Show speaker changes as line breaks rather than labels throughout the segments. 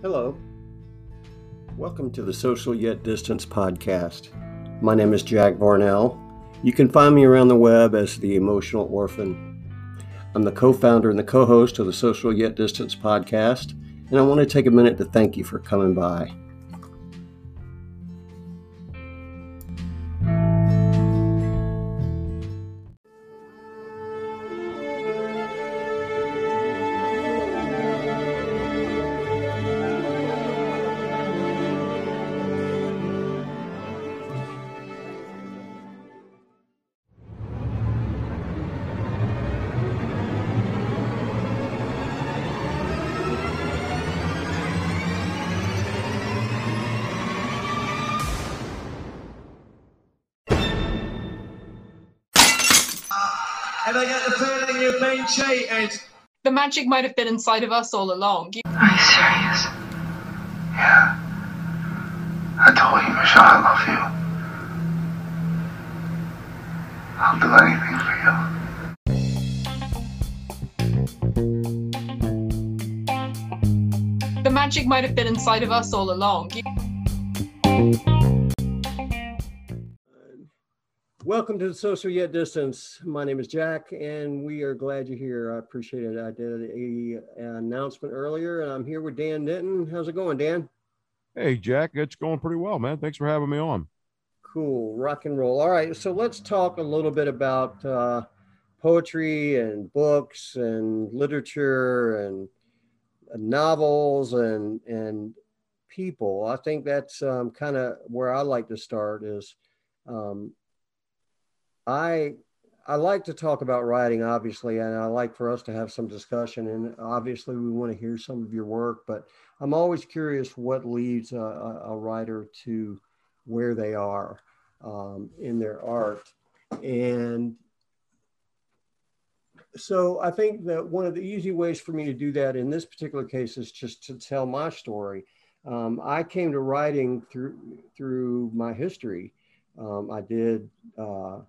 Hello. Welcome to the Social Yet Distanced podcast. My name is Jack Varnell. You can find me around the web as the Emotional Orphan. I'm the co founder and the co host of the Social Yet Distanced podcast, and I want to take a minute to thank you for coming by.
Magic might have been inside of us all along. You-
Are you serious? Yeah. I told you, Michelle, I love you. I'll do anything for you.
The magic might have been inside of us all along. You-
Welcome to the Social Yet Distanced. My name is Jack, and we are glad you're here. I appreciate it. I did a, an announcement earlier, and I'm here with Dan Denton. How's it going, Dan?
Hey, Jack, it's going pretty well, man. Thanks for having me on.
Cool, rock and roll. All right, so let's talk a little bit about uh, poetry and books and literature and uh, novels and and people. I think that's um, kind of where I like to start. Is um, I I like to talk about writing, obviously, and I like for us to have some discussion. And obviously, we want to hear some of your work, but I'm always curious what leads a, a, writer to where they are um, in their art. And so I think that one of the easy ways for me to do that in this particular case is just to tell my story. Um, I came to writing through through my history. Um, I did. Uh,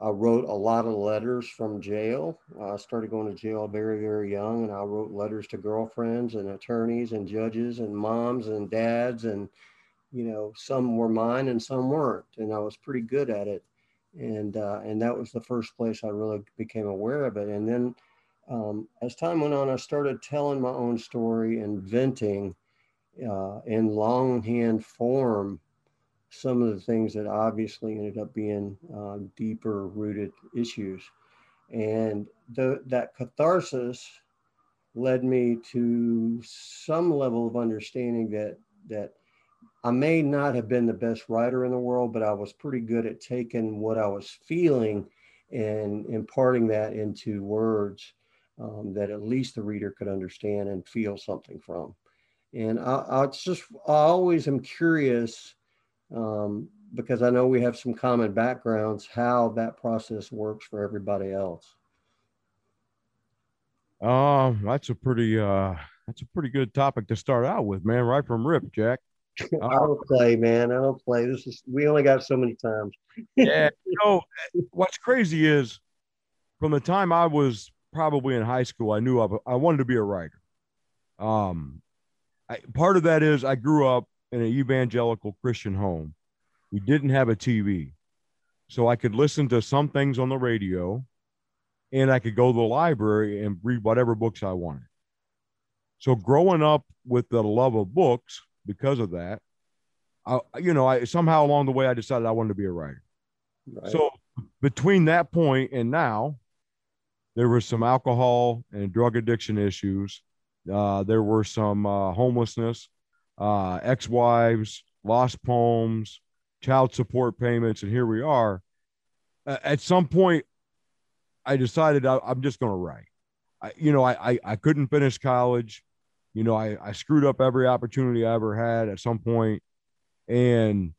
I wrote a lot of letters from jail. I started going to jail very, very young, and I wrote letters to girlfriends and attorneys and judges and moms and dads, and you know, some were mine and some weren't, and I was pretty good at it. And uh, and that was the first place I really became aware of it. And then, um, as time went on, I started telling my own story and venting uh, in longhand form some of the things that obviously ended up being uh, deeper rooted issues. And the, that catharsis led me to some level of understanding that, that I may not have been the best writer in the world, but I was pretty good at taking what I was feeling and imparting that into words um, that at least the reader could understand and feel something from. And I, I just, I always am curious um, because I know we have some common backgrounds, how that process works for everybody else.
Um, that's a pretty uh that's a pretty good topic to start out with, man. Right from rip, Jack.
I don't play, man. I don't play. This is we only got so many times.
yeah, you know what's crazy is from the time I was probably in high school, I knew I, I wanted to be a writer. Um, I, part of that is I grew up in an evangelical Christian home. We didn't have a TV. So I could listen to some things on the radio and I could go to the library and read whatever books I wanted. So growing up with the love of books because of that, I, you know, I somehow along the way I decided I wanted to be a writer.
Right?
So between that point and now, there was some alcohol and drug addiction issues. Uh, there were some uh, homelessness uh, ex-wives, lost poems, child support payments, and here we are. Uh, at some point, I decided I, am just going to write. I, you know, I, I, I couldn't finish college. You know, I, I screwed up every opportunity I ever had at some point, and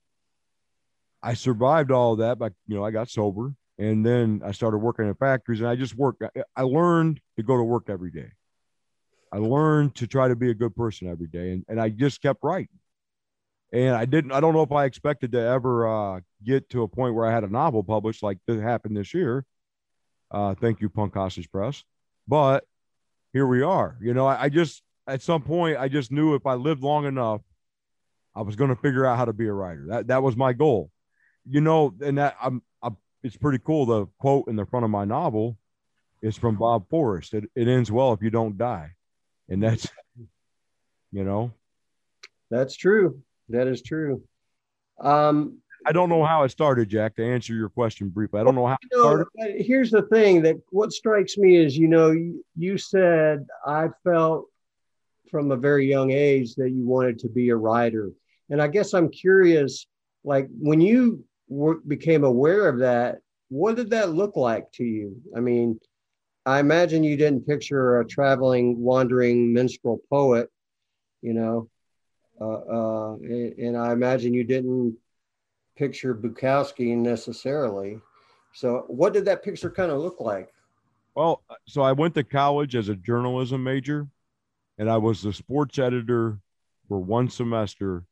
I survived all that. But you know, I got sober, and then I started working in factories, and I just worked. I learned to go to work every day. I learned to try to be a good person every day, and, and I just kept writing. And I didn't. I don't know if I expected to ever uh, get to a point where I had a novel published like this happened this year. Uh, thank you, Punk Hostage Press. But here we are. You know, I, I just at some point, I just knew if I lived long enough, I was going to figure out how to be a writer. That that was my goal, you know. And that I'm, I'm it's pretty cool. The quote in the front of my novel is from Bob Forrest. It, it ends well if you don't die, and that's, you know,
That's true. That is true. Um,
I don't know how it started, Jack. To answer your question briefly, I don't know how it
know,
started.
here's the thing that what strikes me is, you know, you, you said I felt from a very young age that you wanted to be a writer. And I guess I'm curious, like when you were, became aware of that, what did that look like to you? I mean, I imagine you didn't picture a traveling, wandering minstrel poet, you know, uh, uh, and, and I imagine you didn't picture Bukowski necessarily. So, what did that picture kind of look like?
Well, so I went to college as a journalism major, and I was the sports editor for one semester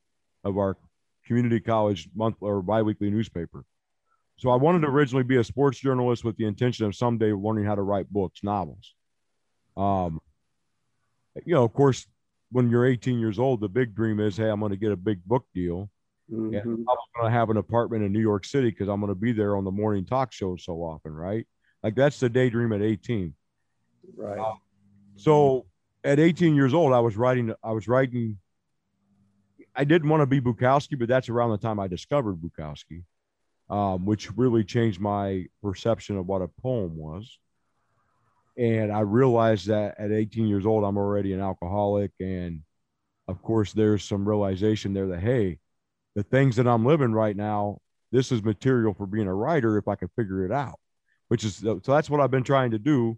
of our community college month or biweekly newspaper. So I wanted to originally be a sports journalist with the intention of someday learning how to write books, novels. Um, you know, of course, when you're 18 years old, the big dream is, hey, I'm going to get a big book deal.
Mhm.
And I'm going to have an apartment in New York City because I'm going to be there on the morning talk show so often, right? Like that's the daydream at 18.
Right.
So at 18 years old, I was writing. I was writing. I didn't want to be Bukowski, but that's around the time I discovered Bukowski, um, which really changed my perception of what a poem was. And I realized that at 18 years old, I'm already an alcoholic, and of course, there's some realization there that hey, the things that I'm living right now, this is material for being a writer if I can figure it out. Which is so that's what I've been trying to do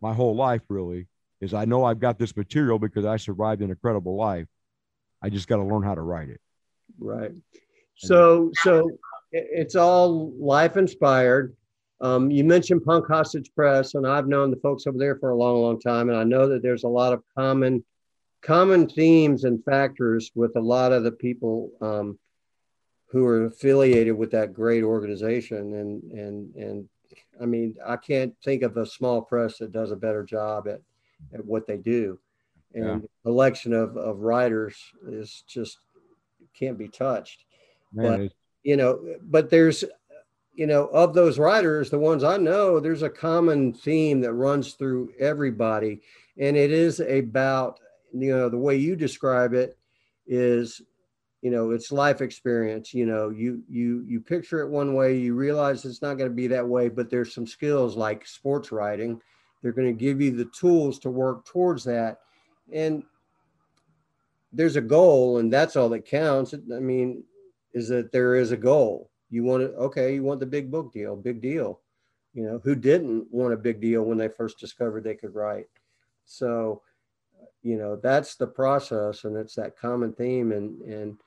my whole life, really is I know I've got this material because I survived an incredible life. I just got to learn how to write it.
Right. So, so it's all life inspired. Um, you mentioned Punk Hostage Press, and I've known the folks over there for a long, long time, and I know that there's a lot of common, common themes and factors with a lot of the people um, who are affiliated with that great organization. And and and I mean, I can't think of a small press that does a better job at at what they do. And the collection of of writers is just can't be touched
Man,
But- you know but there's you know of those writers the ones i know there's a common theme that runs through everybody. And it is about you know the way you describe it is you know it's life experience. You know you you you picture it one way you realize it's not going to be that way but there's some skills like sports writing. They're going to give you the tools to work towards that. And there's a goal and that's all that counts. I mean is that there is a goal. You want to okay you want the big book deal big deal. You know who didn't want a big deal when they first discovered they could write? So you know that's the process and it's that common theme and and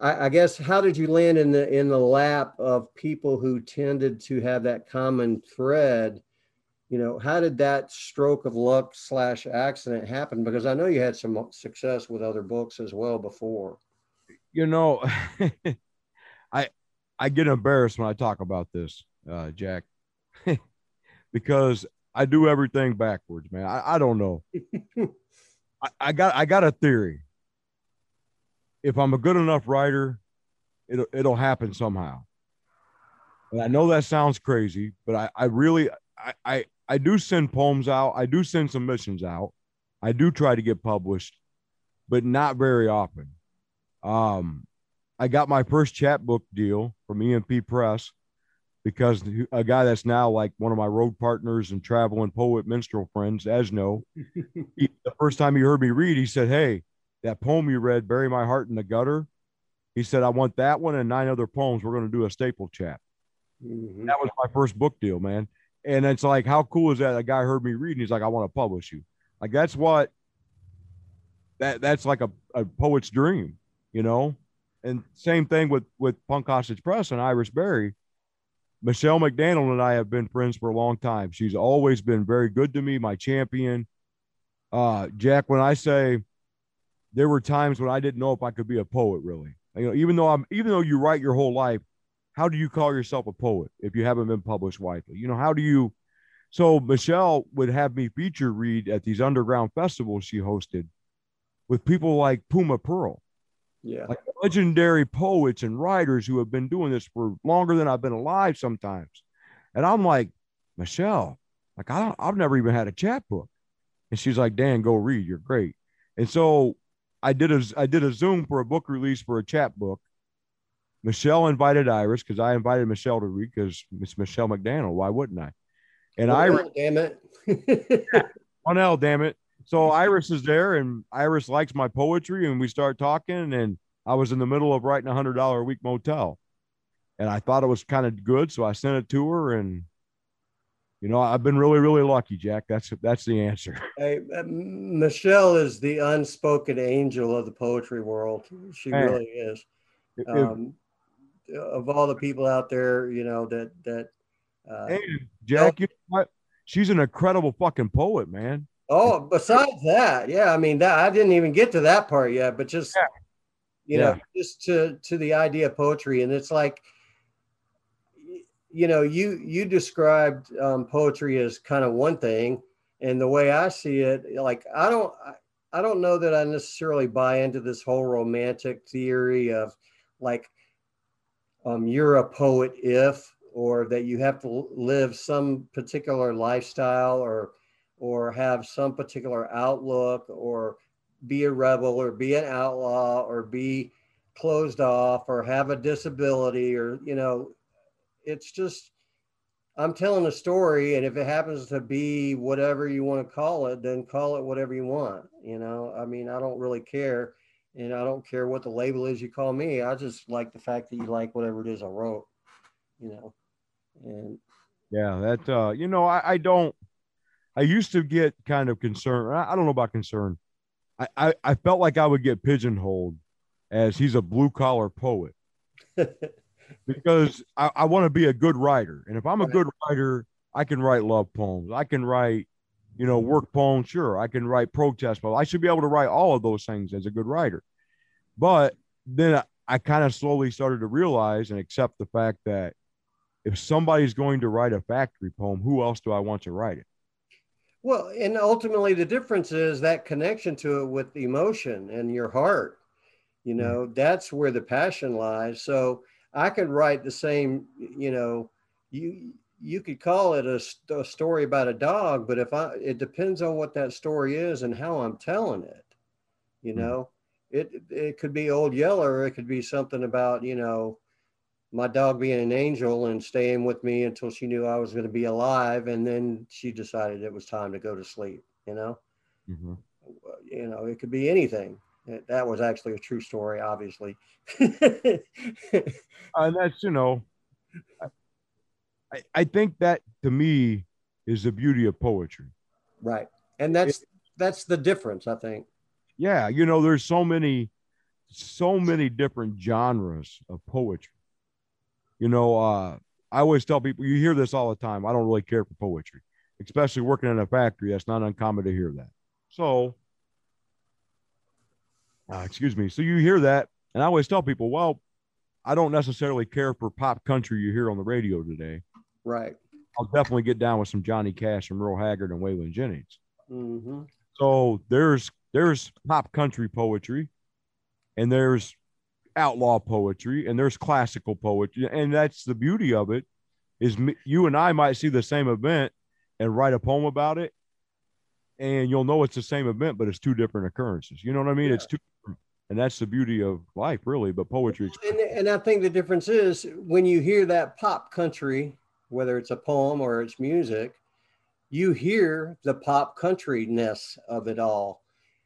I, I guess how did you land in the in the lap of people who tended to have that common thread? You know how did that stroke of luck slash accident happen? Because i know you had some success with other books as well before
you know, I I get embarrassed when I talk about this, uh, Jack, because I do everything backwards, man. I, I don't know. I, I got I got a theory. If I'm a good enough writer, it'll it'll happen somehow. And I know that sounds crazy, but I, I really I, I I do send poems out. I do send submissions out. I do try to get published, but not very often. Um, I got my first chapbook deal from EMP Press because a guy that's now like one of my road partners and traveling poet minstrel friends, Esno, he, the first time he heard me read, he said, Hey, that poem you read, Bury My Heart in the Gutter. He said, I want that one and nine other poems. We're going to do a staple chap.
Mhm.
That was my first book deal, man. And it's like, how cool is that? A guy heard me read and he's like, I want to publish you. Like, that's what that that's like a, a poet's dream, you know? And same thing with with Punk Hostage Press and Iris Berry. Michelle McDannold and I have been friends for a long time. She's always been very good to me, my champion. Uh, Jack, when I say there were times when I didn't know if I could be a poet, really. You know, even though I'm even though you write your whole life, how do you call yourself a poet if you haven't been published widely? You know, how do you? So Michelle would have me feature read at these underground festivals she hosted with people like Puma Perl,
Yeah.
like legendary poets and writers who have been doing this for longer than I've been alive sometimes. And I'm like, Michelle, like I don't, I've never even had a chapbook. And she's like, Dan, go read. You're great. And so I did a I did a Zoom for a book release for a chapbook. Michelle invited Iris because I invited Michelle to read because it's Michelle McDannold. Why wouldn't I? And Iris,
damn it.
one L, damn it. So Iris is there, and Iris likes my poetry, and we start talking. And I was in the middle of writing a hundred dollar a week motel, and I thought it was kind of good, so I sent it to her. And you know, I've been really, really lucky, Jack. That's that's the answer.
Hey, uh, Michelle is the unspoken angel of the poetry world. She
Man.
really is.
If-
Um, of all the people out there, you know that that. Uh,
and Jack, you know what? She's an incredible fucking poet, man.
Oh, besides that, yeah, I mean that I didn't even get to that part yet, but just
Yeah.
you know, just to to the idea of poetry, and it's like, you know, you you described um, poetry as kind of one thing, and the way I see it, like I don't. I, I don't know that I necessarily buy into this whole romantic theory of like um, you're a poet if, or that you have to live some particular lifestyle or or have some particular outlook or be a rebel or be an outlaw or be closed off or have a disability or you know it's just i'm telling a story and if it happens to be whatever you want to call it then call it whatever you want you know? I mean i don't really care and i don't care what the label is you call me. I just like the fact that you like whatever it is i wrote you know? And
Yeah, that uh, you know, I, I don't I used to get kind of concerned. I, I don't know about concern. I, I, I felt like I would get pigeonholed as he's a blue collar poet because I, I want to be a good writer. And if I'm a good writer, I can write love poems. I can write, you know, work poems. Sure. I can write protest poems. I should be able to write all of those things as a good writer. But then I, I kind of slowly started to realize and accept the fact that if somebody's going to write a factory poem, who else do I want to write it?
Well, and ultimately the difference is that connection to it with emotion and your heart. You know, that's where the passion lies. So I could write the same, you know, you you could call it a, a story about a dog, but if I it depends on what that story is and how I'm telling it. You
Hmm.
know, it it could be old Yeller, it could be something about, you know, my dog being an angel and staying with me until she knew I was going to be alive, and then she decided it was time to go to sleep. You know,
Mhm.
you know, it could be anything. That- That was actually a true story, obviously.
And that's, you know, I, I think that to me is the beauty of poetry.
right, and that's that's the difference, I think.
Yeah. You know, there's so many, so many different genres of poetry. You know, uh, I always tell people, you hear this all the time. I don't really care for poetry, especially working in a factory. That's not uncommon to hear that. So, uh, excuse me. So you hear that, and I always tell people, well, I don't necessarily care for pop country you hear on the radio today.
Right.
I'll definitely get down with some Johnny Cash and Merle Haggard and Waylon Jennings.
hmm
So there's there's pop country poetry, and there's outlaw poetry, and there's classical poetry, and that's the beauty of it. Is me, you and I might see the same event and write a poem about it, and you'll know it's the same event, but it's two different occurrences. You know what I mean? It's two, and that's the beauty of life, really. But poetry,
And, and I think the difference is when you hear that pop country, whether it's a poem or it's music, you hear the pop countryness of it all.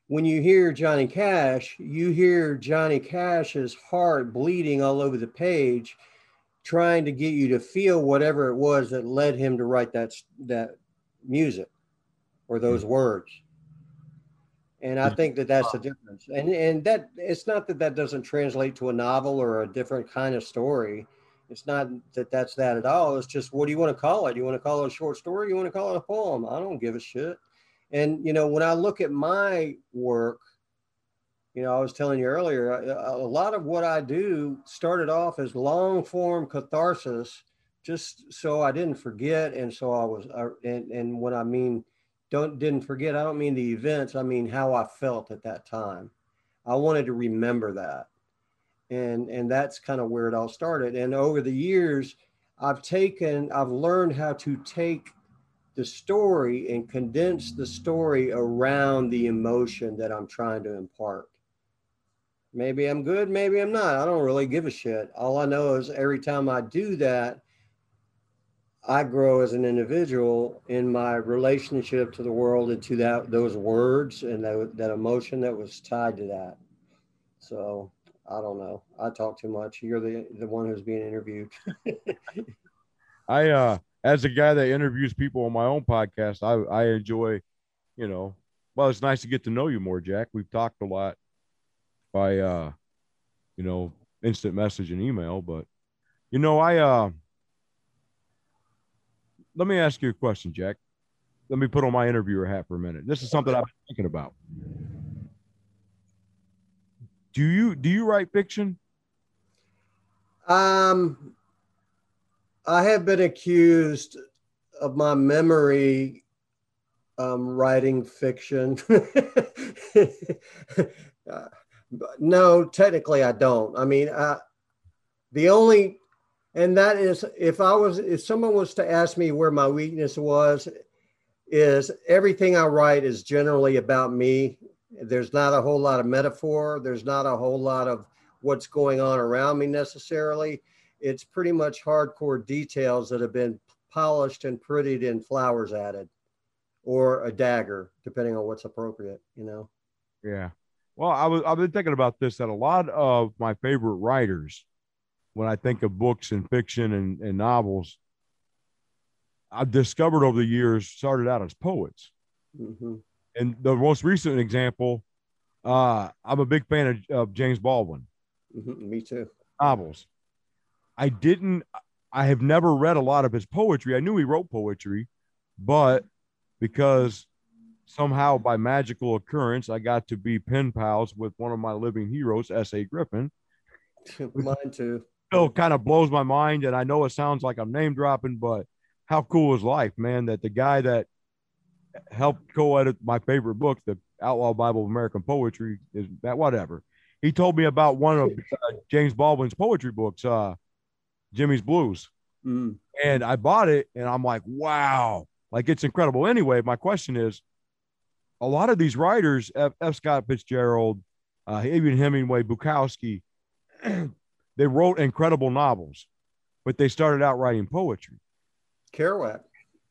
When you hear Johnny Cash, you hear Johnny Cash's heart bleeding all over the page, trying to get you to feel whatever it was that led him to write that that music or hmm. those words. And I hmm. think that that's the difference. And and that it's not that that doesn't translate to a novel or a different kind of story. It's not that that's that at all. It's just what do you want to call it? You want to call it a short story? You want to call it a poem? I don't give a shit. And you know, when I look at my work, you know, I was telling you earlier, a, a lot of what I do started off as long form catharsis, just so I didn't forget, and so I was. I, and and when I mean don't didn't forget. I don't mean the events. I mean how I felt at that time. I wanted to remember that, and and that's kind of where it all started. And over the years, I've taken, I've learned how to take the story and condense the story around the emotion that I'm trying to impart. Maybe I'm good, maybe I'm not. I don't really give a shit. All I know is every time I do that, I grow as an individual in my relationship to the world and to that those words and that, that emotion that was tied to that. So I don't know. I talk too much. You're the the one who's being interviewed.
I uh as a guy that interviews people on my own podcast, I I enjoy, you know, well, it's nice to get to know you more, Jack. We've talked a lot by uh, you know, instant message and email, but you know, I uh let me ask you a question, Jack. Let me put on my interviewer hat for a minute. This is something I've been thinking about. Do you do you write fiction?
Um, I have been accused of my memory um, writing fiction. uh, no, technically I don't. I mean, I, the only, and that is if I was, if someone was to ask me where my weakness was, is everything I write is generally about me. There's not a whole lot of metaphor. There's not a whole lot of what's going on around me necessarily. It's pretty much hardcore details that have been polished and prettied and flowers added or a dagger, depending on what's appropriate, you know?
Yeah. Well, I was I've been thinking about this that a lot of my favorite writers, when I think of books and fiction and, and novels, I've discovered over the years started out as poets.
Mm-hmm.
And the most recent example, uh, I'm a big fan of, of James Baldwin.
Mm-hmm. Me too.
Novels. I didn't. I have never read a lot of his poetry. I knew he wrote poetry, but because somehow by magical occurrence, I got to be pen pals with one of my living heroes, S.A. Griffin.
Mine too.
Still kind of blows my mind. And I know it sounds like I'm name dropping, but how cool is life, man? That the guy that helped co-edit my favorite book, the Outlaw Bible of American Poetry, is that whatever. He told me about one of uh, James Baldwin's poetry books, uh, Jimmy's Blues,
Mm.
and I bought it, and I'm like, wow, like it's incredible. Anyway, my question is, a lot of these writers, F. F. Scott Fitzgerald, uh, even Hemingway, Bukowski, they wrote incredible novels, but they started out writing poetry.
Kerouac.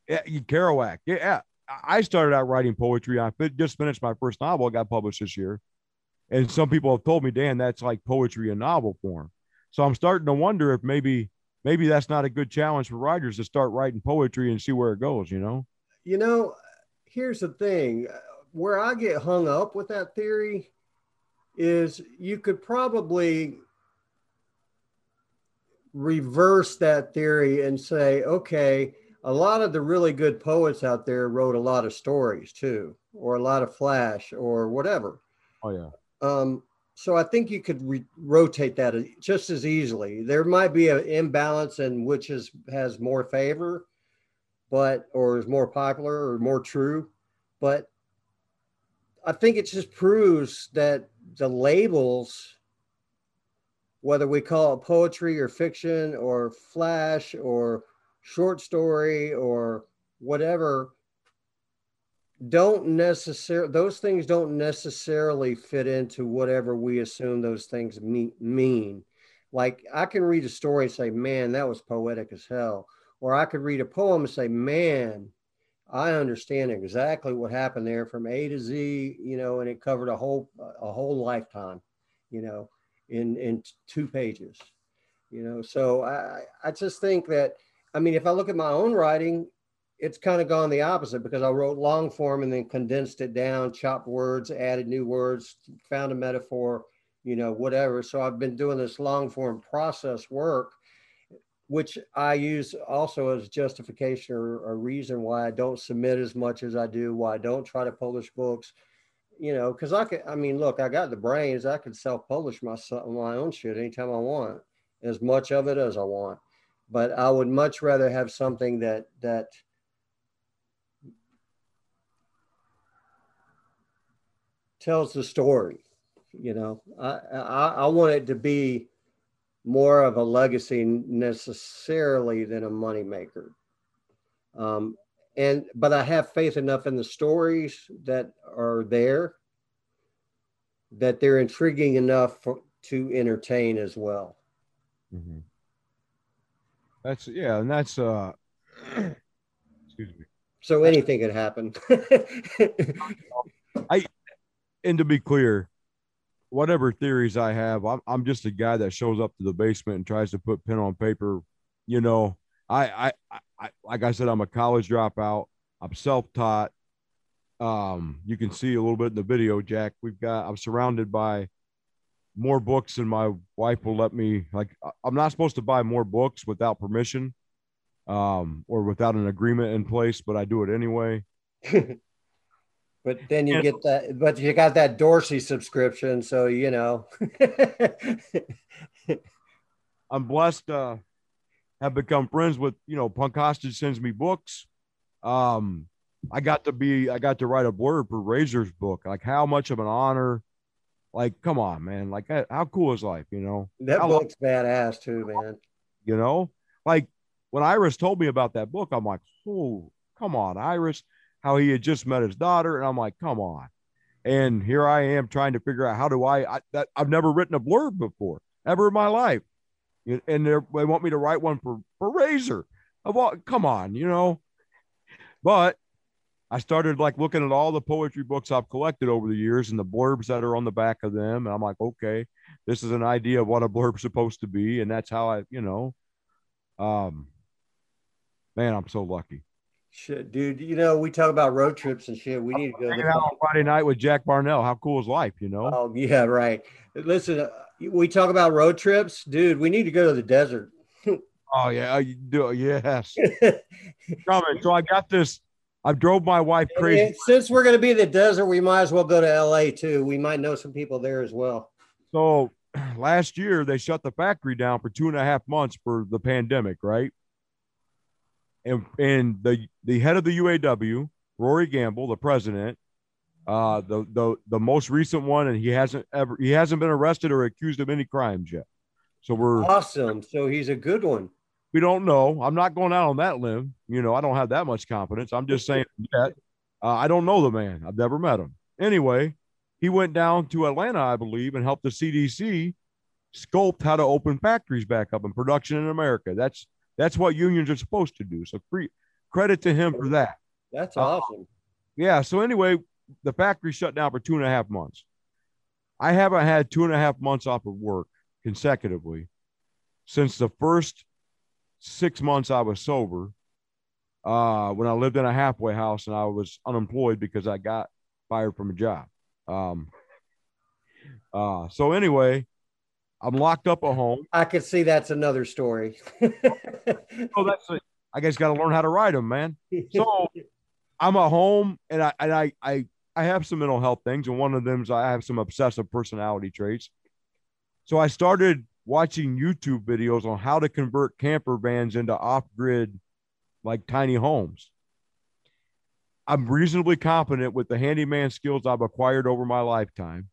Yeah, Kerouac. Yeah, I started out writing poetry. I just finished my first novel. It got published this year. And some people have told me, Dan, that's like poetry in novel form. So I'm starting to wonder if maybe maybe that's not a good challenge for writers to start writing poetry and see where it goes, you know?
You know, here's the thing where I get hung up with that theory is you could probably reverse that theory and say, okay, a lot of the really good poets out there wrote a lot of stories too, or a lot of flash or whatever.
Oh, yeah.
Um, so I think you could re- rotate that just as easily. There might be an imbalance in which is has more favor, but or is more popular or more true, but I think it just proves that the labels, whether we call it poetry or fiction or flash or short story or whatever, don't necessarily those things don't necessarily fit into whatever we assume those things mean. Like i can read a story and say man that was poetic as hell. Or i could read a poem and say man i understand exactly what happened there from a to z you know and it covered a whole a whole lifetime you know in in two pages you know. So i i just think that i mean if i look at my own writing it's kind of gone the opposite because I wrote long form and then condensed it down, chopped words, added new words, found a metaphor, you know, whatever. So I've been doing this long form process work, which I use also as justification or a reason why I don't submit as much as I do, why I don't try to publish books, you know, because I could, I mean, look, I got the brains, I could self publish my, my own shit anytime I want, as much of it as I want. But I would much rather have something that, that, tells the story. You know, I, I, I want it to be more of a legacy necessarily than a moneymaker. Um, and but I have faith enough in the stories that are there that they're intriguing enough for, to entertain as well.
Mhm. That's yeah, and that's uh excuse me.
So anything could happen.
And to be clear, whatever theories I have, I'm I'm just a guy that shows up to the basement and tries to put pen on paper. You know, I I, I, like I said, I'm a college dropout. I'm self-taught. Um, you can see a little bit in the video, Jack. We've got I'm surrounded by more books than my wife will let me like I'm not supposed to buy more books without permission um or without an agreement in place, but I do it anyway.
but then you
Yeah.
get that, but you got that Dorsey subscription. So, you know,
I'm blessed uh have become friends with you know Punk Hostage sends me books. Um I got to be I got to write a blurb for Razor's book. Like how much of an honor. Like come on, man. Like how- cool is life, you know?
that
How-
book's badass too, man.
you know like when iris told me about that book i'm like oh come on iris how he had just met his daughter and i'm like come on and here i am trying to figure out how do i, I that i've never written a blurb before ever in my life and they're- want me to write one for for razor all come on you know but I started like looking at all the poetry books I've collected over the years and the blurbs that are on the back of them. And I'm like, okay, this is an idea of what a blurb's supposed to be. And that's how I, you know, um, man, I'm so lucky.
Shit, dude. You know, we talk about road trips and shit. We need to go. To
out on Friday night with Jack Varnell. How cool is life, you know?
Oh yeah, right. Listen, uh, we talk about road trips, dude. We need to go to the desert.
Oh, yeah. You do. Yes. Coming. So I got this. I drove my wife crazy.
And since we're going to be in the desert, we might as well go to LA too. We might know some people there as well.
So last year they shut the factory down for two and a half months for the pandemic, right? And and the the head of the UAW, Rory Gamble, the president, uh, the the the most recent one, and he hasn't ever he hasn't been arrested or accused of any crimes yet. So we're
Awesome. So he's a good one.
we don't know. I'm not going out on that limb. You know, I don't have that much confidence. I'm just saying that uh, I don't know the man. I've never met him. Anyway, he went down to Atlanta, I believe, and helped the CDC sculpt how to open factories back up and production in America. That's that's what unions are supposed to do. So free credit to him for that.
That's
Uh,
awesome.
Yeah. So anyway, the factory shut down for two and a half months. I haven't had two and a half months off of work consecutively since the first six months I was sober. Uh, when I lived in a halfway house and I was unemployed because I got fired from a job. Um, uh, so anyway, I'm locked up at home.
I could see that's another story.
Oh, that's it. I guess got to learn how to ride them, man. So I'm at home and I and I I I have some mental health things, and one of them is I have some obsessive personality traits. So I started watching YouTube videos on how to convert camper vans into off-grid, like tiny homes. I'm reasonably confident with the handyman skills I've acquired over my lifetime.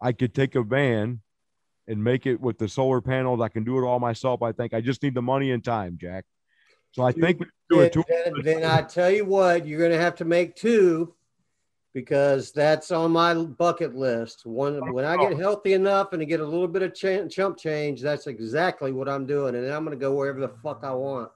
I could take a van and make it with the solar panels. I can do it all myself. I think I just need the money and time, Jack. So I think we can do
then, then, then I tell you what, you're going to have to make two because that's on my bucket list. One when I get healthy enough and to get a little bit of ch- chump change, that's exactly what I'm doing, and then I'm going to go wherever the fuck I want.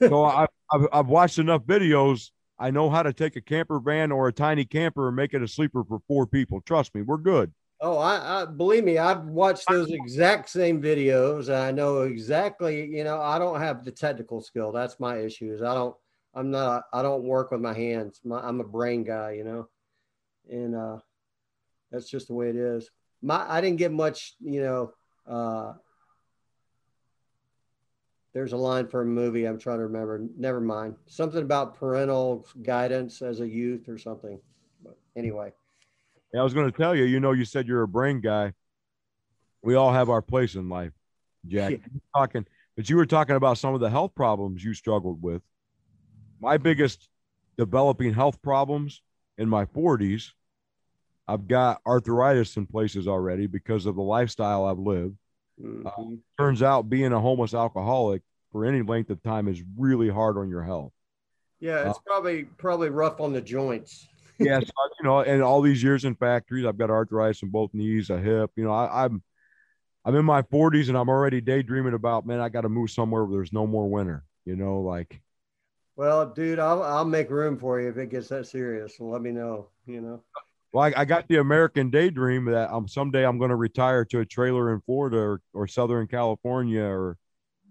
so I, I've, I've watched enough videos. I know how to take a camper van or a tiny camper and make it a sleeper for four people. Trust me, we're good.
Oh, I, I believe me, I've watched those exact same videos. I know exactly, you know, I don't have the technical skill. That's my issue is I don't, I'm not, I don't work with my hands. My, I'm a brain guy, you know, and uh, that's just the way it is. My, I didn't get much, you know, uh, there's a line for a movie I'm trying to remember. Never mind. Something about parental guidance as a youth or something. But anyway.
Yeah, I was going to tell you, you know, you said you're a brain guy. We all have our place in life, Jack.
Yeah.
Talking, but you were talking about some of the health problems you struggled with. My biggest developing health problems in my 40s, I've got arthritis in places already because of the lifestyle I've lived.
Mhm.
Turns out being a homeless alcoholic for any length of time is really hard on your health.
yeah, it's probably probably rough on the joints.
Yes, I- you know, and all these years in factories, I've got arthritis in both knees, a hip. You know, I, I'm I'm in my 40s and I'm already daydreaming about, man, I got to move somewhere where there's no more winter. You know, like
Well, dude, I'll I'll make room for you if it gets that serious. So let me know. You know.
Well, I, I got the American daydream that I'm someday I'm going to retire to a trailer in Florida or, or Southern California or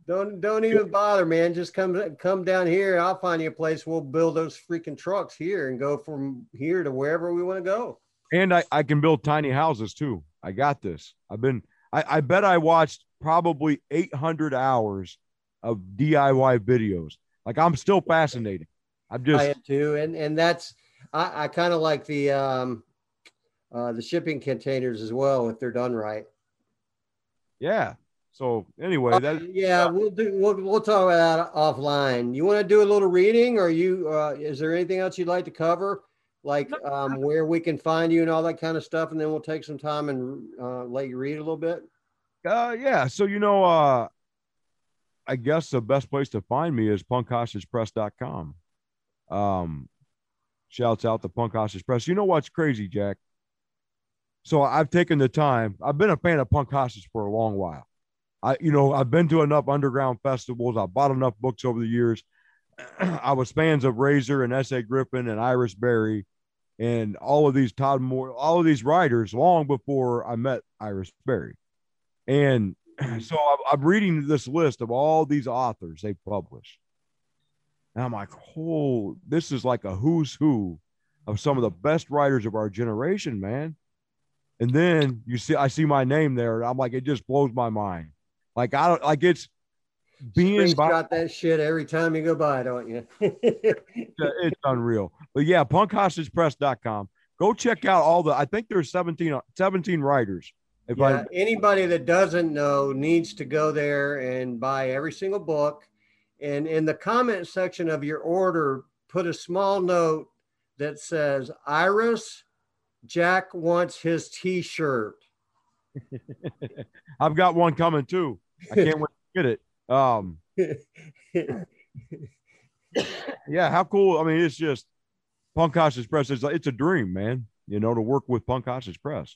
Don't don't even bother, man. Just come come down here. I'll find you a place. We'll build those freaking trucks here and go from here to wherever we want to go.
and I, I can build tiny houses too. I got this. I've been I, I bet I watched probably 800 hours of DIY videos. Like I'm still fascinated. I'm
I
just
am too, and and that's I, I kind of like the um uh the shipping containers as well if they're done right.
yeah. So anyway, that
Uh, yeah, we'll do. We'll, we'll talk about that offline. You want to do a little reading, or you? Uh, is there anything else you'd like to cover, like um, where we can find you and all that kind of stuff, and then we'll take some time and uh, let you read a little bit.
uh yeah. So you know, uh I guess the best place to find me is punkhostagepress.com. Um shouts out to Punk Hostage Press. You know what's crazy, Jack? So I've taken the time. I've been a fan of Punk Hostage for a long while. I, you know, I've been to enough underground festivals. I've bought enough books over the years. I was fans of Razor and S.A. Griffin and Iris Berry and all of these Todd Moore, all of these writers long before I met Iris Berry. And so I'm, reading this list of all these authors they published. And I'm like, oh, this is like a who's who of some of the best writers of our generation, man. And then you see, I see my name there. I'm like, it just blows my mind. Like, I don't like it's being by,
Got that shit every time you go by, don't you?
it's unreal. But yeah, punkhostagepress.com. Go check out all the, I think there's 17, 17 writers. If
yeah,
I,
anybody that doesn't know needs to go there and buy every single book. And in the comment section of your order, put a small note that says, Iris, Jack wants his t shirt.
I've got one coming too. I can't wait to get it. Um, yeah, how cool. I mean, it's just Punk Hostage Press. It's, it's a dream, man, you know, to work with Punk Hostage Press.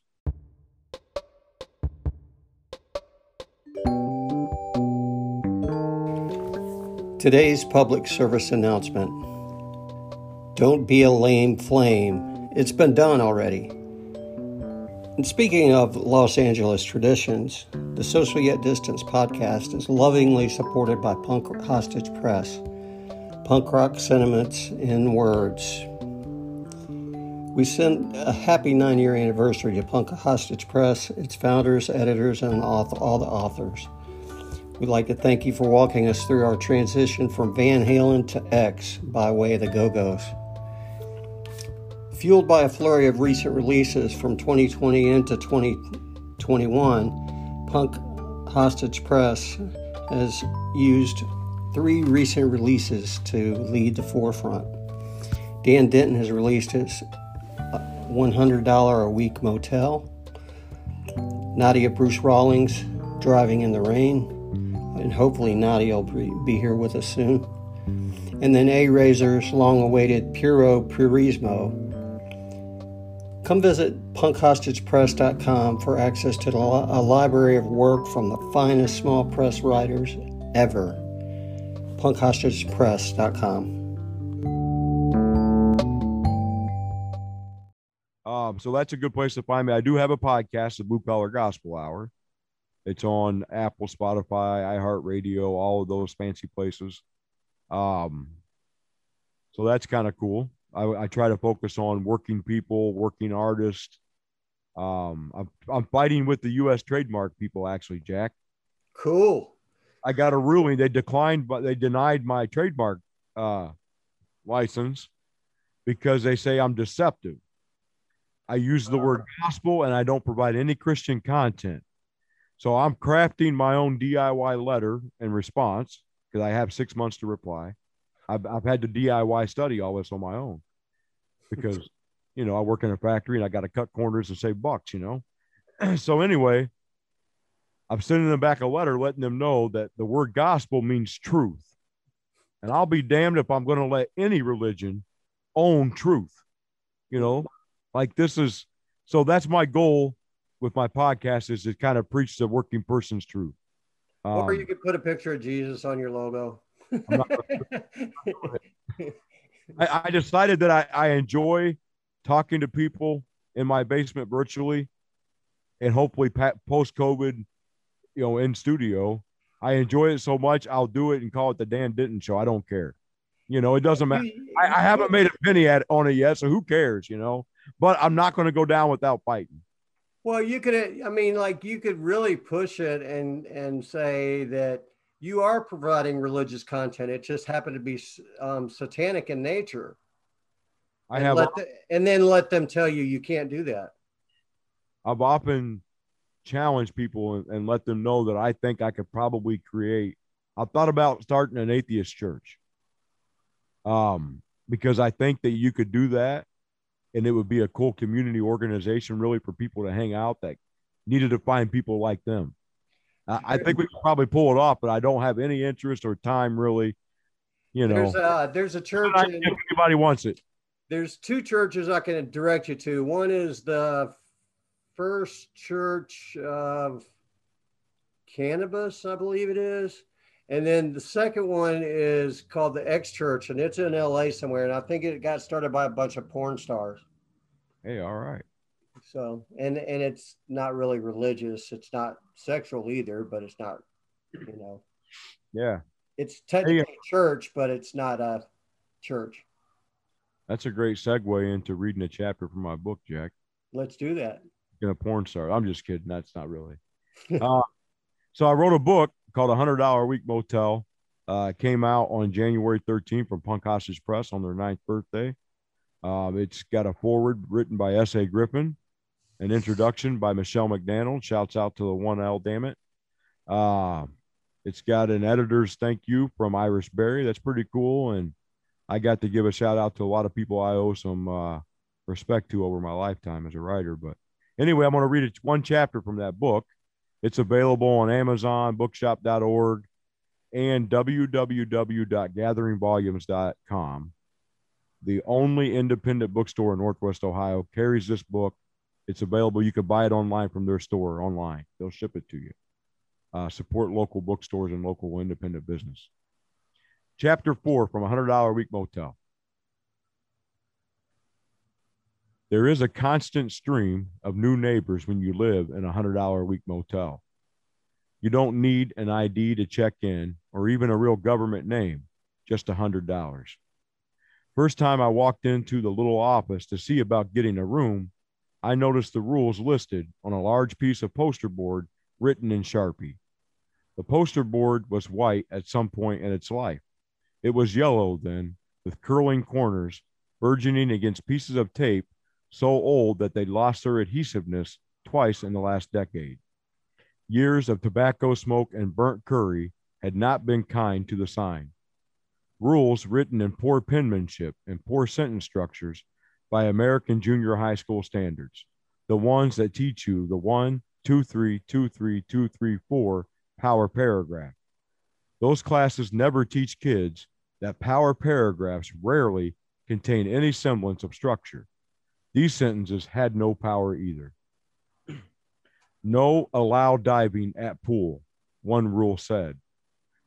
Today's public service announcement Don't be a lame flame. It's been done already. And speaking of Los Angeles traditions, the Social Yet Distanced podcast is lovingly supported by Punk Hostage Press. Punk rock sentiments in words. We send a happy nine year anniversary to Punk Hostage Press, its founders, editors, and all the authors. We'd like to thank you for walking us through our transition from Van Halen to X by way of the Go Go's. Fueled by a flurry of recent releases from 2020 into 2021, Punk Hostage Press has used three recent releases to lead the forefront. Dan Denton has released his uh, $100 a week motel. Nadia Bruce Rawlings, Driving in the Rain, and hopefully Nadia will be, be here with us soon. And then A Razor's long awaited Puro Purismo. Come visit punkhostagepress.com for access to a library of work from the finest small press writers ever. punkhostagepress.com.
Um, so that's a good place to find me. I do have a podcast, the Blue Collar Gospel Hour. It's on Apple, Spotify, iHeartRadio, all of those fancy places. Um, so that's kind of cool. I, I, try to focus on working people, working artists. Um, I'm, I'm fighting with the U.S. trademark people, actually, Jack.
Cool.
I got a ruling. They declined, but they denied my trademark uh, license because they say I'm deceptive. I use the word gospel and I don't provide any Christian content. So I'm crafting my own DIY letter in response because I have six months to reply. I've, I've had to DIY study all this on my own because you know, I work in a factory and I got to cut corners and save bucks, you know. so anyway, I'm sending them back a letter letting them know that the word gospel means truth. And I'll be damned if I'm going to let any religion own truth. You know, like this is so that's my goal with my podcast is to kind of preach the working person's truth.
or
Um,
you could put a picture of Jesus on your logo.
Not I, I decided that I, I enjoy talking to people in my basement virtually and hopefully post COVID, you know, in studio. I enjoy it so much, I'll do it and call it the Dan Denton show. I don't care. You know, it doesn't matter. I, I haven't made a penny at on it yet, so who cares, you know? But I'm not going to go down without fighting.
Well, you could, I mean, like you could really push it and and say that you are providing religious content. It just happened to be um, satanic in nature.
I
and
have,
the, and then let them tell you you can't do that.
I've often challenged people and, and let them know that I think I could probably create. I've thought about starting an atheist church, um, because I think that you could do that, and it would be a cool community organization, really, for people to hang out that needed to find people like them. I, I think we could probably pull it off, but I don't have any interest or time really. You know,
There's a, there's a church.
if
in-
anybody wants it.
there's two churches I can direct you to. One is the First Church of Cannabis, I believe it is. And then the second one is called the X Church, and it's in LA somewhere. And I think it got started by a bunch of porn stars.
Hey, all right.
So, and and it's not really religious. It's not sexual either, but it's not, you know,
Yeah,
it's technically a church, but it's not a church.
that's a great segue into reading a chapter from my book, Jack.
Let's do that.
in a porn star. I'm just kidding. That's not really. Uh, so I wrote a book called A Hundred Dollar Week Motel. Uh, came out on January 13th from Punk Hostage Press on their ninth birthday. Um, it's got a forward written by S.A. Griffin, an introduction by Michelle McDannold. Shouts out to the one L, damn it. Uh, it's got an editor's thank you from Iris Berry. That's pretty cool. And I got to give a shout out to a lot of people I owe some uh, respect to over my lifetime as a writer. But anyway, I'm going to read it, one chapter from that book. It's available on Amazon, bookshop.org, and www.gatheringvolumes.com. The only independent bookstore in Northwest Ohio carries this book. It's available. You can buy it online from their store online. They'll ship it to you. Uh, support local bookstores and local independent business. Chapter four from a $100 a week motel. There is a constant stream of new neighbors when you live in a $100 a week motel. You don't need an ID to check in or even a real government name, just a $100. First time I walked into the little office to see about getting a room, I noticed the rules listed on a large piece of poster board written in Sharpie. The poster board was white at some point in its life. It was yellow then, with curling corners burgeoning against pieces of tape so old that they lost their adhesiveness twice in the last decade. Years of tobacco smoke and burnt curry had not been kind to the sign. Rules written in poor penmanship and poor sentence structures by American junior high school standards, the ones that teach you the one, two, three, two, three, two, three, four power paragraph. Those classes never teach kids that power paragraphs rarely contain any semblance of structure. These sentences had no power either. No allow diving at pool, one rule said.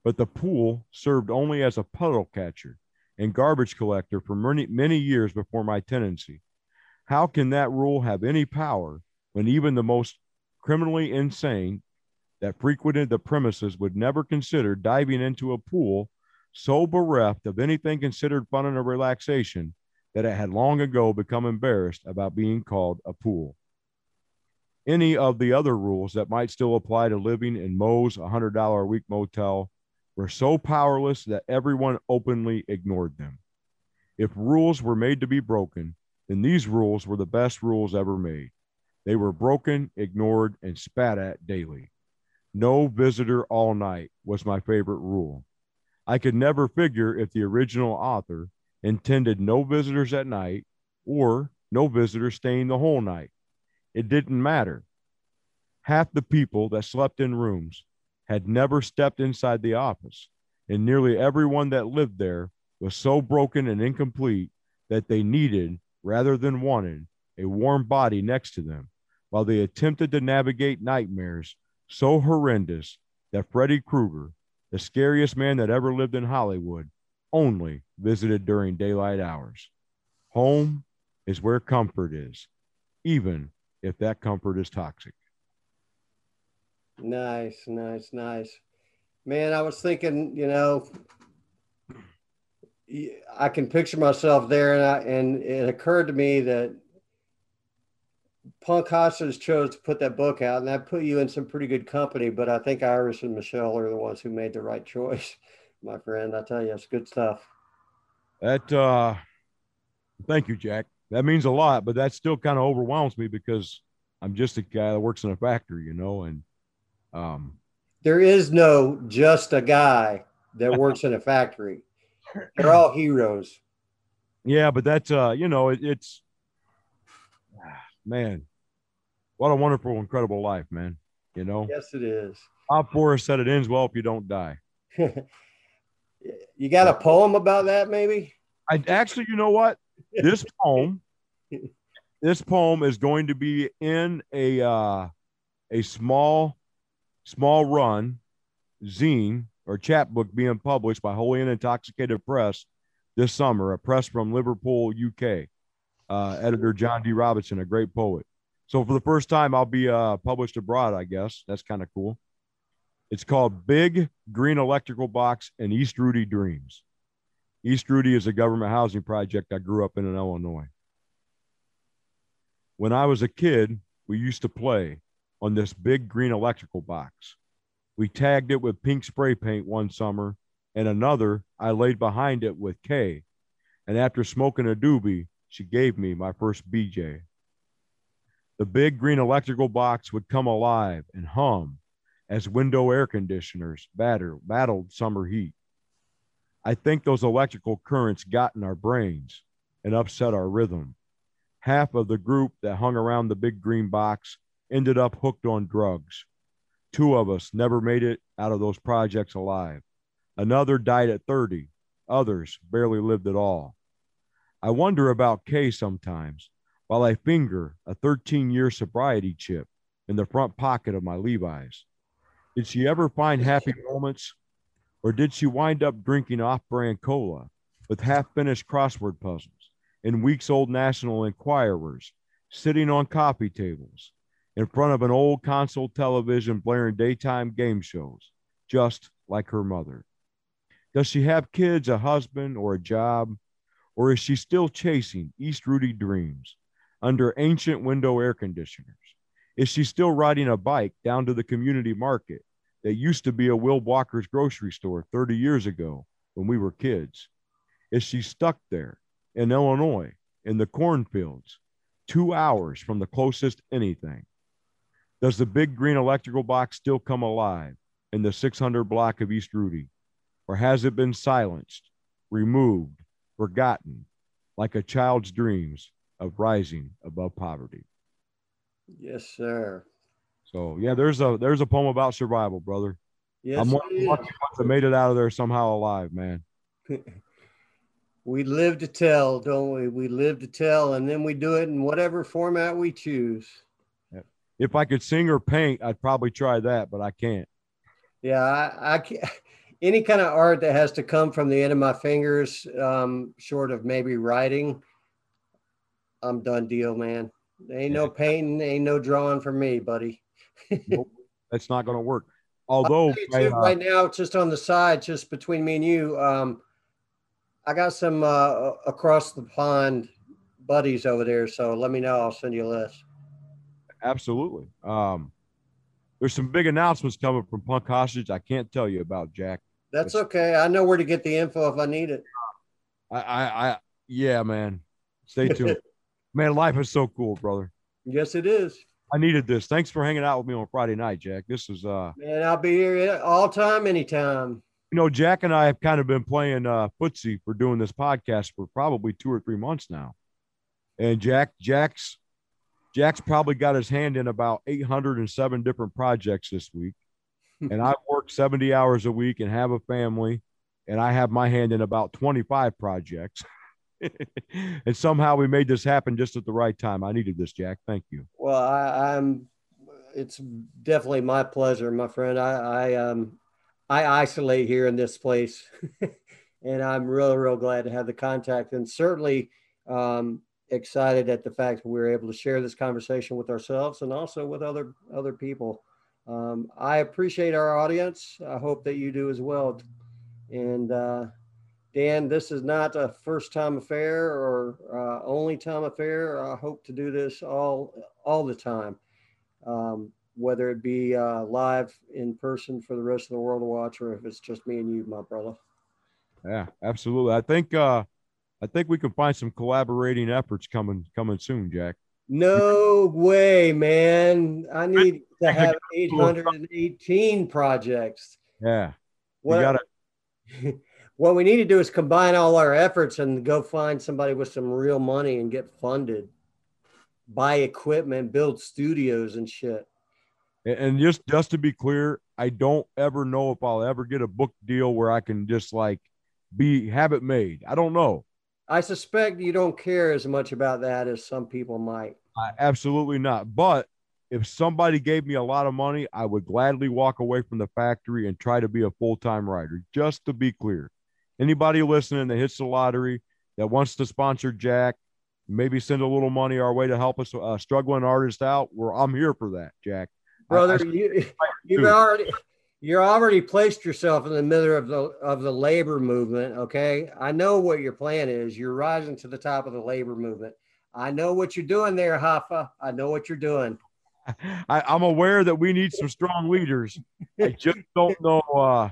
But the pool served only as a puddle catcher and garbage collector for many, many years before my tenancy. How can that rule have any power when even the most criminally insane that frequented the premises would never consider diving into a pool so bereft of anything considered fun and a relaxation that it had long ago become embarrassed about being called a pool. Any of the other rules that might still apply to living in Moe's $100 a week motel were so powerless that everyone openly ignored them. If rules were made to be broken, then these rules were the best rules ever made. They were broken, ignored, and spat at daily. No visitor all night was my favorite rule. I could never figure if the original author intended no visitors at night or no visitors staying the whole night. It didn't matter. Half the people that slept in rooms had never stepped inside the office, and nearly everyone that lived there was so broken and incomplete that they needed, rather than wanted, a warm body next to them while they attempted to navigate nightmares so horrendous that Freddy Krueger, the scariest man that ever lived in Hollywood, only visited during daylight hours. Home is where comfort is, even if that comfort is toxic.
Nice, nice, nice. Man, I was thinking, you know, I can picture myself there, and I, and it occurred to me that Punk Hostage chose to put that book out, and that put you in some pretty good company. But I think Iris and Michelle are the ones who made the right choice, my friend. I tell you, it's good stuff.
That, uh, thank you, Jack. That means a lot, but that still kind of overwhelms me because I'm just a guy that works in a factory, you know, and um,
there is no just a guy that works in a factory. They're all heroes.
Yeah, but that's uh, you know, it, it's man, what a wonderful, incredible life, man. You know.
Yes, it is.
Bob Forrest said it ends well if you don't die.
you got a poem about that, maybe?
I actually, you know what? This poem, this poem is going to be in a uh, a small, small run zine or chapbook being published by Holy and Intoxicated Press this summer, a press from Liverpool, UK. Uh, editor John D. Robinson, a great poet. So for the first time, I'll be uh, published abroad. I guess that's kind of cool. It's called Big Green Electrical Box and East Rudy Dreams. East Rudy is a government housing project I grew up in in Illinois. When I was a kid, we used to play on this big green electrical box. We tagged it with pink spray paint one summer, and another I laid behind it with K. And after smoking a doobie, she gave me my first BJ. The big green electrical box would come alive and hum as window air conditioners batter, battled summer heat. I think those electrical currents got in our brains and upset our rhythm. Half of the group that hung around the big green box ended up hooked on drugs. Two of us never made it out of those projects alive. Another died at 30. Others barely lived at all. I wonder about Kay sometimes while I finger a 13 year sobriety chip in the front pocket of my Levi's. Did she ever find happy moments, or did she wind up drinking off brand cola with half finished crossword puzzles and weeks old National Enquirers sitting on coffee tables in front of an old console television blaring daytime game shows, just like her mother? Does she have kids, a husband, or a job? Or is she still chasing East Rudy dreams under ancient window air conditioners? Is she still riding a bike down to the community market that used to be a Will Walker's grocery store 30 years ago when we were kids? Is she stuck there in Illinois in the cornfields, two hours from the closest anything? Does the big green electrical box still come alive in the 600 block of East Rudy? Or has it been silenced, removed, forgotten, like a child's dreams of rising above poverty?
Yes, sir.
So yeah, there's a there's a poem about survival, brother.
Yes,
I'm
it
lucky
is.
ones that made it out of there somehow alive, man.
we live to tell, don't we? We live to tell, and then we do it in whatever format we choose.
If I could sing or paint, I'd probably try that, but I can't.
Yeah, I, I can't. Any kind of art that has to come from the end of my fingers, um, short of maybe writing, I'm done deal, man. Ain't no painting, ain't no drawing for me, buddy.
That's not going to work. Although, I,
too,
uh,
right now, just on the side, just between me and you, um, I got some uh, across the pond buddies over there. So let me know. I'll send you a list.
Absolutely. Um, there's some big announcements coming from Punk Hostage. I can't tell you about Jack.
That's okay. I know where to get the info if I need it.
I, I, I yeah, man. Stay tuned. man, life is so cool, brother.
Yes, it is.
I needed this. Thanks for hanging out with me on Friday night, Jack. This is uh
Man, I'll be here all time, anytime.
you know, Jack and I have kind of been playing uh footsie for doing this podcast for probably two or three months now. And Jack, Jack's, Jack's probably got his hand in about 807 different projects this week. and I work 70 hours a week and have a family, and I have my hand in about 25 projects. and somehow we made this happen just at the right time. I needed this, Jack. Thank you.
Well, I, I'm. It's definitely my pleasure, my friend. I, I um, I isolate here in this place, and I'm real, real glad to have the contact, and certainly um, excited at the fact that we are able to share this conversation with ourselves and also with other other people. Um, I appreciate our audience. I hope that you do as well. And uh, Dan, this is not a first time affair or uh, only time affair. I hope to do this all all the time, um, whether it be uh, live in person for the rest of the world to watch, or if it's just me and you, my brother.
Yeah, absolutely. I think uh, I think we can find some collaborating efforts coming coming soon, Jack.
No way, man! I need to have 818 projects.
Yeah,
what, gotta... what we need to do is combine all our efforts and go find somebody with some real money and get funded, buy equipment, build studios and shit.
And just just to be clear, I don't ever know if I'll ever get a book deal where I can just like be have it made. I don't know.
I suspect you don't care as much about that as some people might.
Uh, absolutely not. But if somebody gave me a lot of money, I would gladly walk away from the factory and try to be a full time writer, just to be clear. Anybody listening that hits the lottery that wants to sponsor Jack, maybe send a little money our way to help us uh, struggling artist out, where I'm here for that, Jack.
Brother, I, I, you, you've already you're already placed yourself in the middle of the of the labor movement okay? I know what your plan is. You're rising to the top of the labor movement. I know what you're doing there hoffa i know what you're doing.
I, am aware that we need some strong leaders. I just don't know uh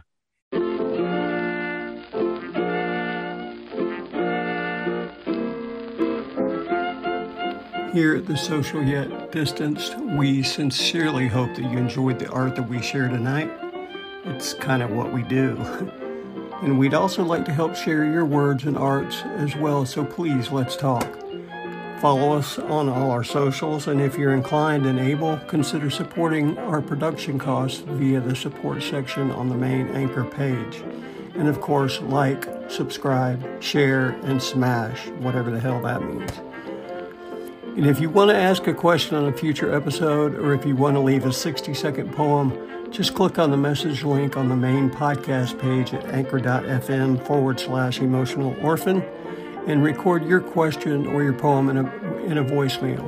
Here at the Social Yet Distanced, we sincerely hope that you enjoyed the art that we share tonight. It's kind of what we do. And we'd also like to help share your words and arts as well, so please let's talk. Follow us on all our socials, and if you're inclined and able, consider supporting our production costs via the support section on the main Anchor page. And of course, like, subscribe, share, and smash, whatever the hell that means. And if you want to ask a question on a future episode, or if you want to leave a 60 second poem, just click on the message link on the main podcast page at anchor.fm forward slash emotional orphan and record your question or your poem in a, in a voicemail.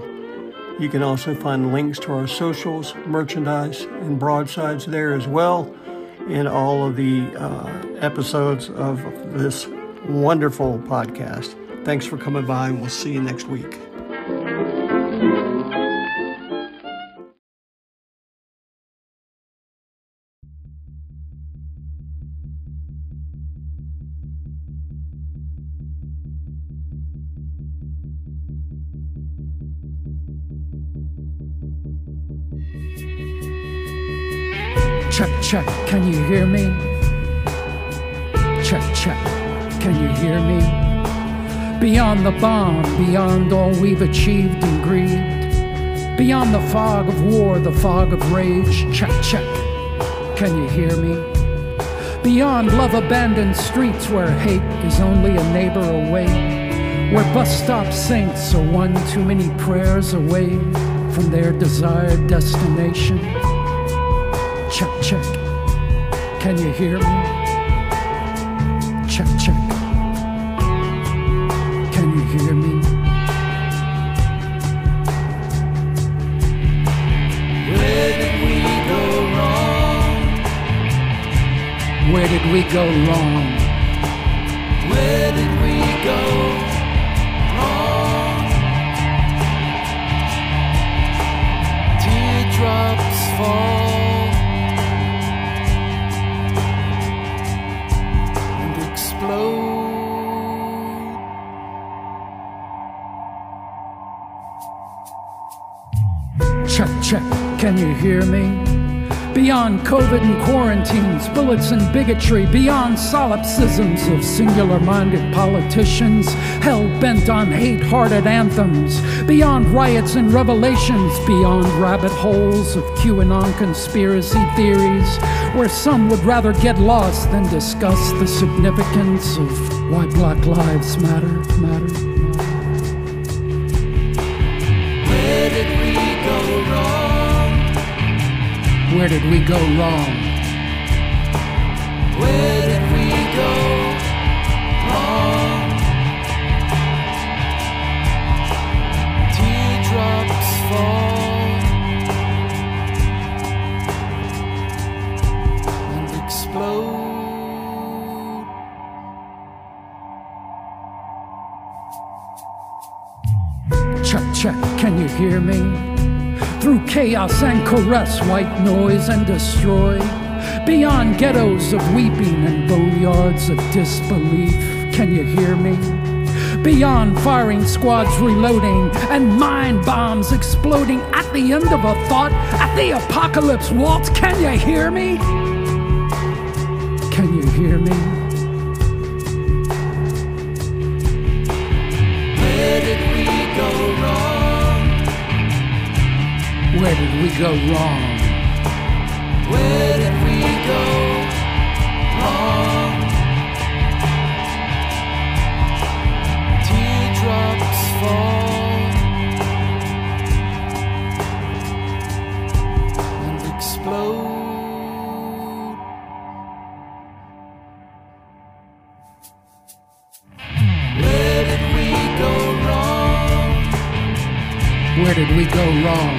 You can also find links to our socials, merchandise, and broadsides there as well, and all of the uh, episodes of this wonderful podcast. Thanks for coming by, and we'll see you next week.
Bomb, beyond all we've achieved and grieved, beyond the fog of war, the fog of rage, check, check, can you hear me? Beyond love abandoned streets where hate is only a neighbor away, where bus stop saints are one too many prayers away from their desired destination. Check, check. Can you hear me?
We go wrong?
Where did we go wrong?
Teardrops fall. And explode.
Check, check, can you hear me? Beyond COVID and quarantines, bullets and bigotry, beyond solipsisms of singular minded politicians, hell bent on hate hearted anthems, beyond riots and revelations, beyond rabbit holes of QAnon conspiracy theories, where some would rather get lost than discuss the significance of why Black Lives Matter, matter.
Where did we go wrong?
Where did we go wrong?
Teardrops fall and explode.
Check, check, can you hear me? Through chaos and caress, white noise and destroy. Beyond ghettos of weeping and boneyards of disbelief, can you hear me? Beyond firing squads reloading and mine bombs exploding at the end of a thought, at the apocalypse waltz, can you hear me? Can you hear me?
Where did we go wrong?
Where did we go wrong?
Teardrops fall and explode. Where did we go wrong?
Where did we go wrong?